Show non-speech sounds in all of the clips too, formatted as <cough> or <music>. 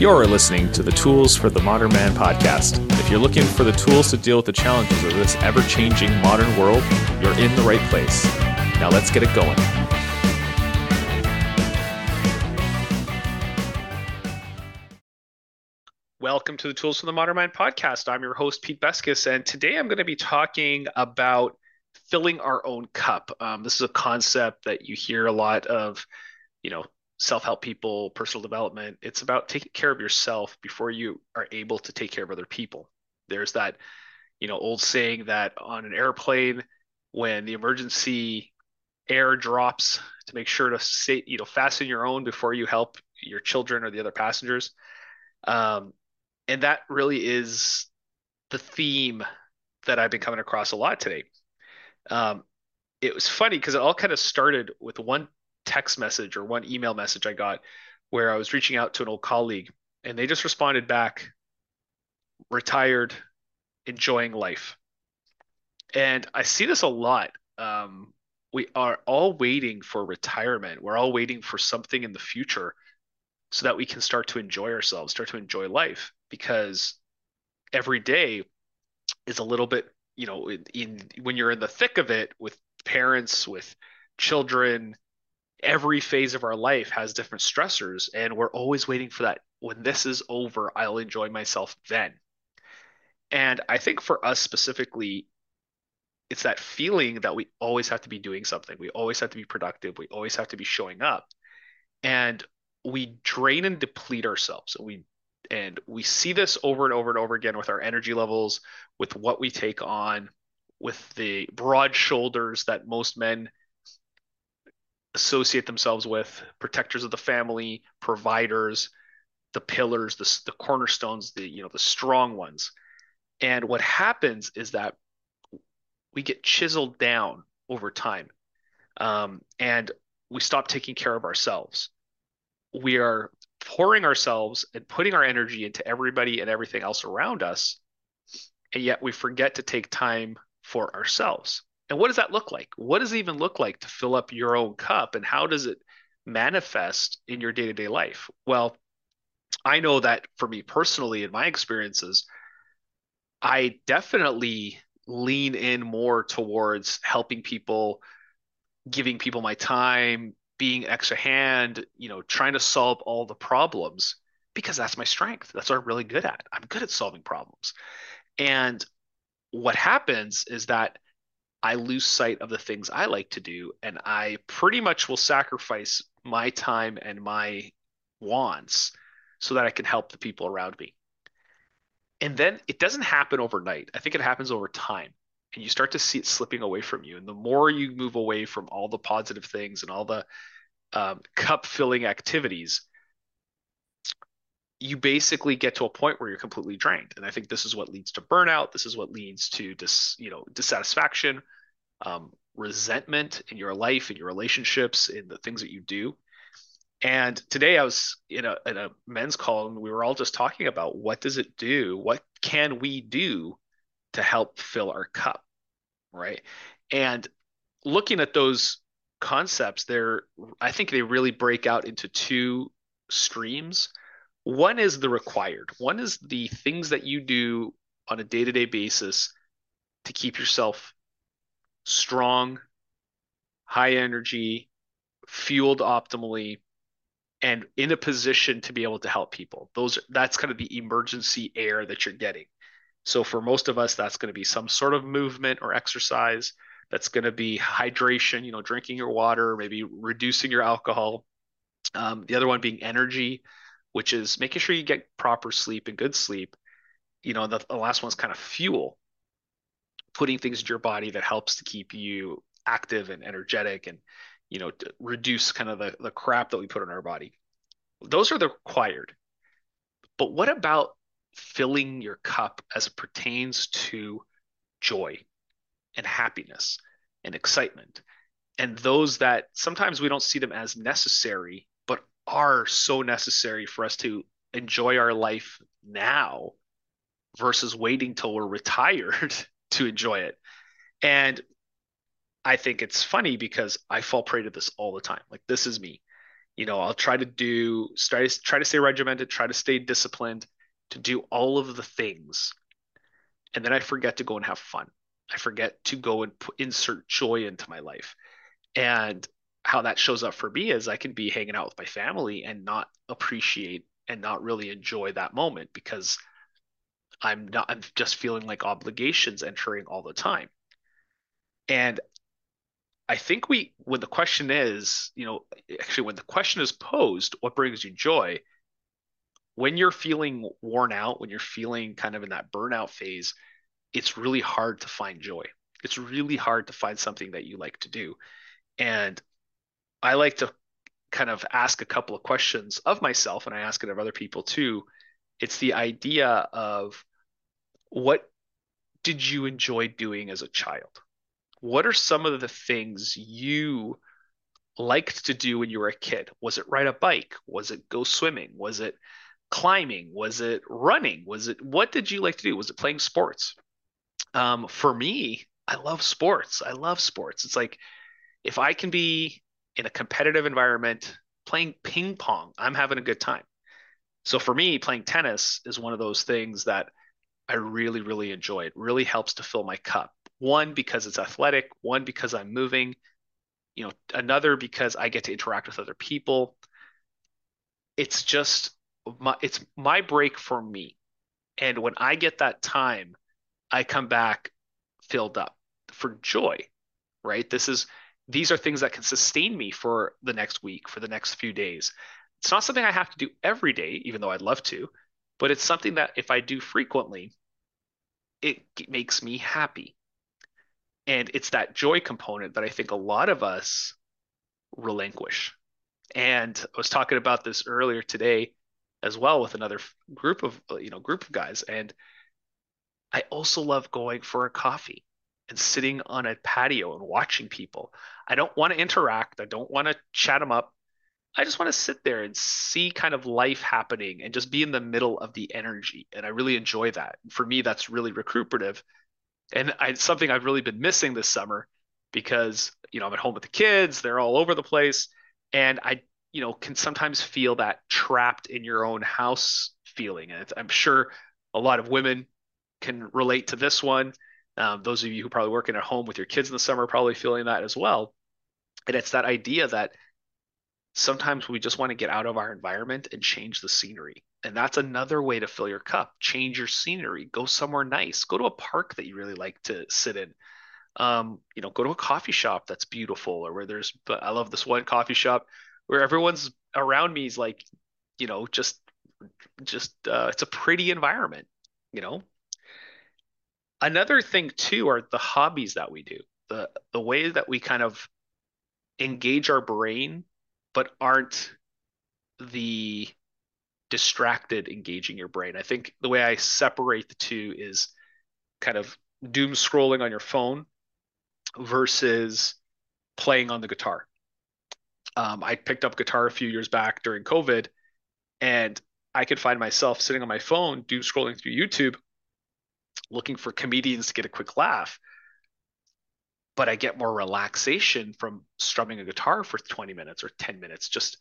You're listening to the Tools for the Modern Man podcast. If you're looking for the tools to deal with the challenges of this ever changing modern world, you're in the right place. Now let's get it going. Welcome to the Tools for the Modern Man podcast. I'm your host, Pete Beskas, and today I'm going to be talking about filling our own cup. Um, this is a concept that you hear a lot of, you know, self-help people, personal development. It's about taking care of yourself before you are able to take care of other people. There's that, you know, old saying that on an airplane, when the emergency air drops, to make sure to say, you know, fasten your own before you help your children or the other passengers. Um, and that really is the theme that I've been coming across a lot today. Um, it was funny because it all kind of started with one text message or one email message I got where I was reaching out to an old colleague and they just responded back, retired, enjoying life. And I see this a lot. Um, we are all waiting for retirement. We're all waiting for something in the future so that we can start to enjoy ourselves, start to enjoy life because every day is a little bit, you know, in, in when you're in the thick of it with parents, with children, every phase of our life has different stressors and we're always waiting for that when this is over i'll enjoy myself then. And i think for us specifically it's that feeling that we always have to be doing something. We always have to be productive. We always have to be showing up. And we drain and deplete ourselves. And we and we see this over and over and over again with our energy levels with what we take on with the broad shoulders that most men associate themselves with protectors of the family providers the pillars the, the cornerstones the you know the strong ones. And what happens is that we get chiseled down over time. Um, and we stop taking care of ourselves. We are pouring ourselves and putting our energy into everybody and everything else around us and yet we forget to take time for ourselves and what does that look like? What does it even look like to fill up your own cup? And how does it manifest in your day to day life? Well, I know that for me personally, in my experiences, I definitely lean in more towards helping people, giving people my time, being extra hand, you know, trying to solve all the problems because that's my strength. That's what I'm really good at. I'm good at solving problems. And what happens is that I lose sight of the things I like to do, and I pretty much will sacrifice my time and my wants so that I can help the people around me. And then it doesn't happen overnight. I think it happens over time. And you start to see it slipping away from you. And the more you move away from all the positive things and all the um, cup filling activities, you basically get to a point where you're completely drained. And i think this is what leads to burnout. This is what leads to dis you know dissatisfaction um, resentment in your life in your relationships in the things that you do. And today i was in a, in a men's call and we were all just talking about what does it do? What can we do to help fill our cup right? And looking at those concepts they're i think they really break out into two streams one is the required, one is the things that you do on a day to day basis to keep yourself strong, high energy, fueled optimally, and in a position to be able to help people. Those that's kind of the emergency air that you're getting. So for most of us, that's going to be some sort of movement or exercise. That's going to be hydration, you know, drinking your water, maybe reducing your alcohol. Um, the other one being energy which is making sure you get proper sleep and good sleep. You know, the, the last one's kind of fuel, putting things into your body that helps to keep you active and energetic and, you know, reduce kind of the, the crap that we put in our body. Those are the required. But what about filling your cup as it pertains to joy and happiness and excitement? And those that sometimes we don't see them as necessary are so necessary for us to enjoy our life now versus waiting till we're <laughs> retired to enjoy it. And I think it's funny because I fall prey to this all the time. Like this is me. You know, I'll try to do try to try to stay regimented, try to stay disciplined, to do all of the things, and then I forget to go and have fun. I forget to go and put, insert joy into my life, and how that shows up for me is I can be hanging out with my family and not appreciate and not really enjoy that moment because I'm not I'm just feeling like obligations entering all the time. And I think we when the question is, you know, actually when the question is posed, what brings you joy? When you're feeling worn out, when you're feeling kind of in that burnout phase, it's really hard to find joy. It's really hard to find something that you like to do. And I like to kind of ask a couple of questions of myself, and I ask it of other people too. It's the idea of what did you enjoy doing as a child? What are some of the things you liked to do when you were a kid? Was it ride a bike? Was it go swimming? Was it climbing? Was it running? Was it what did you like to do? Was it playing sports? Um, for me, I love sports. I love sports. It's like if I can be in a competitive environment playing ping pong, I'm having a good time. So for me, playing tennis is one of those things that I really, really enjoy. It really helps to fill my cup. One, because it's athletic, one, because I'm moving, you know, another because I get to interact with other people. It's just my it's my break for me. And when I get that time, I come back filled up for joy, right? This is these are things that can sustain me for the next week, for the next few days. It's not something I have to do every day, even though I'd love to, but it's something that if I do frequently, it makes me happy. And it's that joy component that I think a lot of us relinquish. And I was talking about this earlier today as well with another group of you know group of guys and I also love going for a coffee and sitting on a patio and watching people. I don't want to interact. I don't want to chat them up. I just want to sit there and see kind of life happening and just be in the middle of the energy. And I really enjoy that. For me, that's really recuperative. And I, it's something I've really been missing this summer because, you know, I'm at home with the kids, they're all over the place. And I, you know, can sometimes feel that trapped in your own house feeling. And I'm sure a lot of women can relate to this one. Um, those of you who probably working at home with your kids in the summer are probably feeling that as well. And it's that idea that sometimes we just want to get out of our environment and change the scenery. And that's another way to fill your cup. Change your scenery. Go somewhere nice. Go to a park that you really like to sit in. Um, you know, go to a coffee shop that's beautiful or where there's but I love this one coffee shop where everyone's around me is like, you know, just just uh, it's a pretty environment, you know. Another thing too are the hobbies that we do. The the way that we kind of engage our brain but aren't the distracted engaging your brain. I think the way I separate the two is kind of doom scrolling on your phone versus playing on the guitar. Um, I picked up guitar a few years back during COVID, and I could find myself sitting on my phone, doom scrolling through YouTube, looking for comedians to get a quick laugh but I get more relaxation from strumming a guitar for 20 minutes or 10 minutes, just,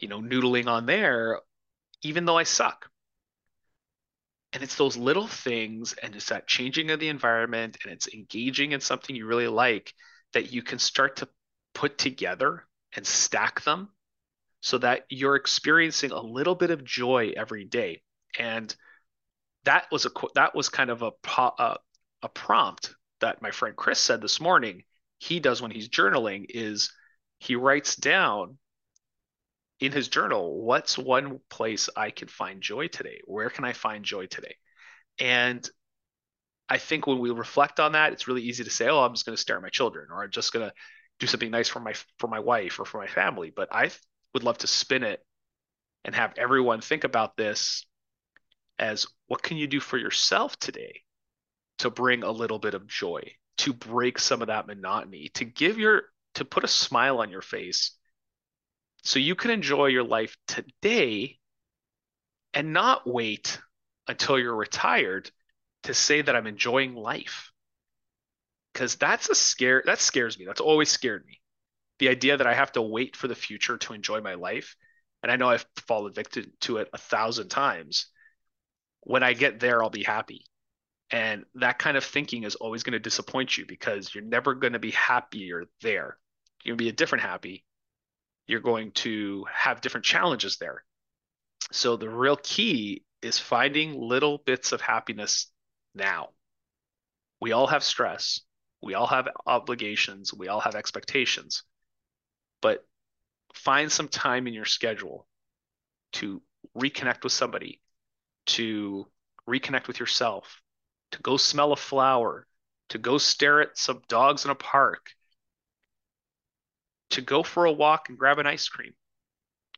you know, noodling on there, even though I suck. And it's those little things and it's that changing of the environment and it's engaging in something you really like that you can start to put together and stack them so that you're experiencing a little bit of joy every day. And that was a that was kind of a a, a prompt that my friend Chris said this morning he does when he's journaling is he writes down in his journal what's one place I can find joy today? Where can I find joy today? And I think when we reflect on that, it's really easy to say, "Oh, I'm just going to stare at my children," or "I'm just going to do something nice for my for my wife or for my family." But I would love to spin it and have everyone think about this as what can you do for yourself today to bring a little bit of joy, to break some of that monotony, to give your to put a smile on your face so you can enjoy your life today and not wait until you're retired to say that I'm enjoying life. Cuz that's a scare that scares me. That's always scared me. the idea that I have to wait for the future to enjoy my life, and I know I've fallen victim to it a thousand times. When I get there, I'll be happy. And that kind of thinking is always going to disappoint you because you're never going to be happier there. You're going to be a different happy. You're going to have different challenges there. So the real key is finding little bits of happiness now. We all have stress. We all have obligations. We all have expectations. But find some time in your schedule to reconnect with somebody, to reconnect with yourself, to go smell a flower, to go stare at some dogs in a park, to go for a walk and grab an ice cream.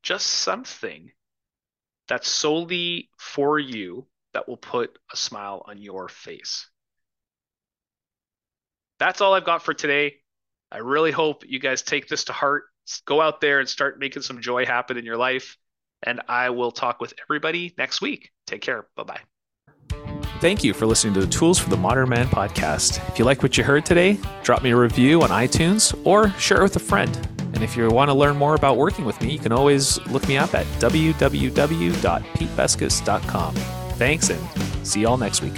Just something that's solely for you that will put a smile on your face. That's all I've got for today. I really hope you guys take this to heart. Go out there and start making some joy happen in your life. And I will talk with everybody next week. Take care. Bye bye. Thank you for listening to the Tools for the Modern Man podcast. If you like what you heard today, drop me a review on iTunes or share it with a friend. And if you want to learn more about working with me, you can always look me up at www.petebeskas.com. Thanks and see you all next week.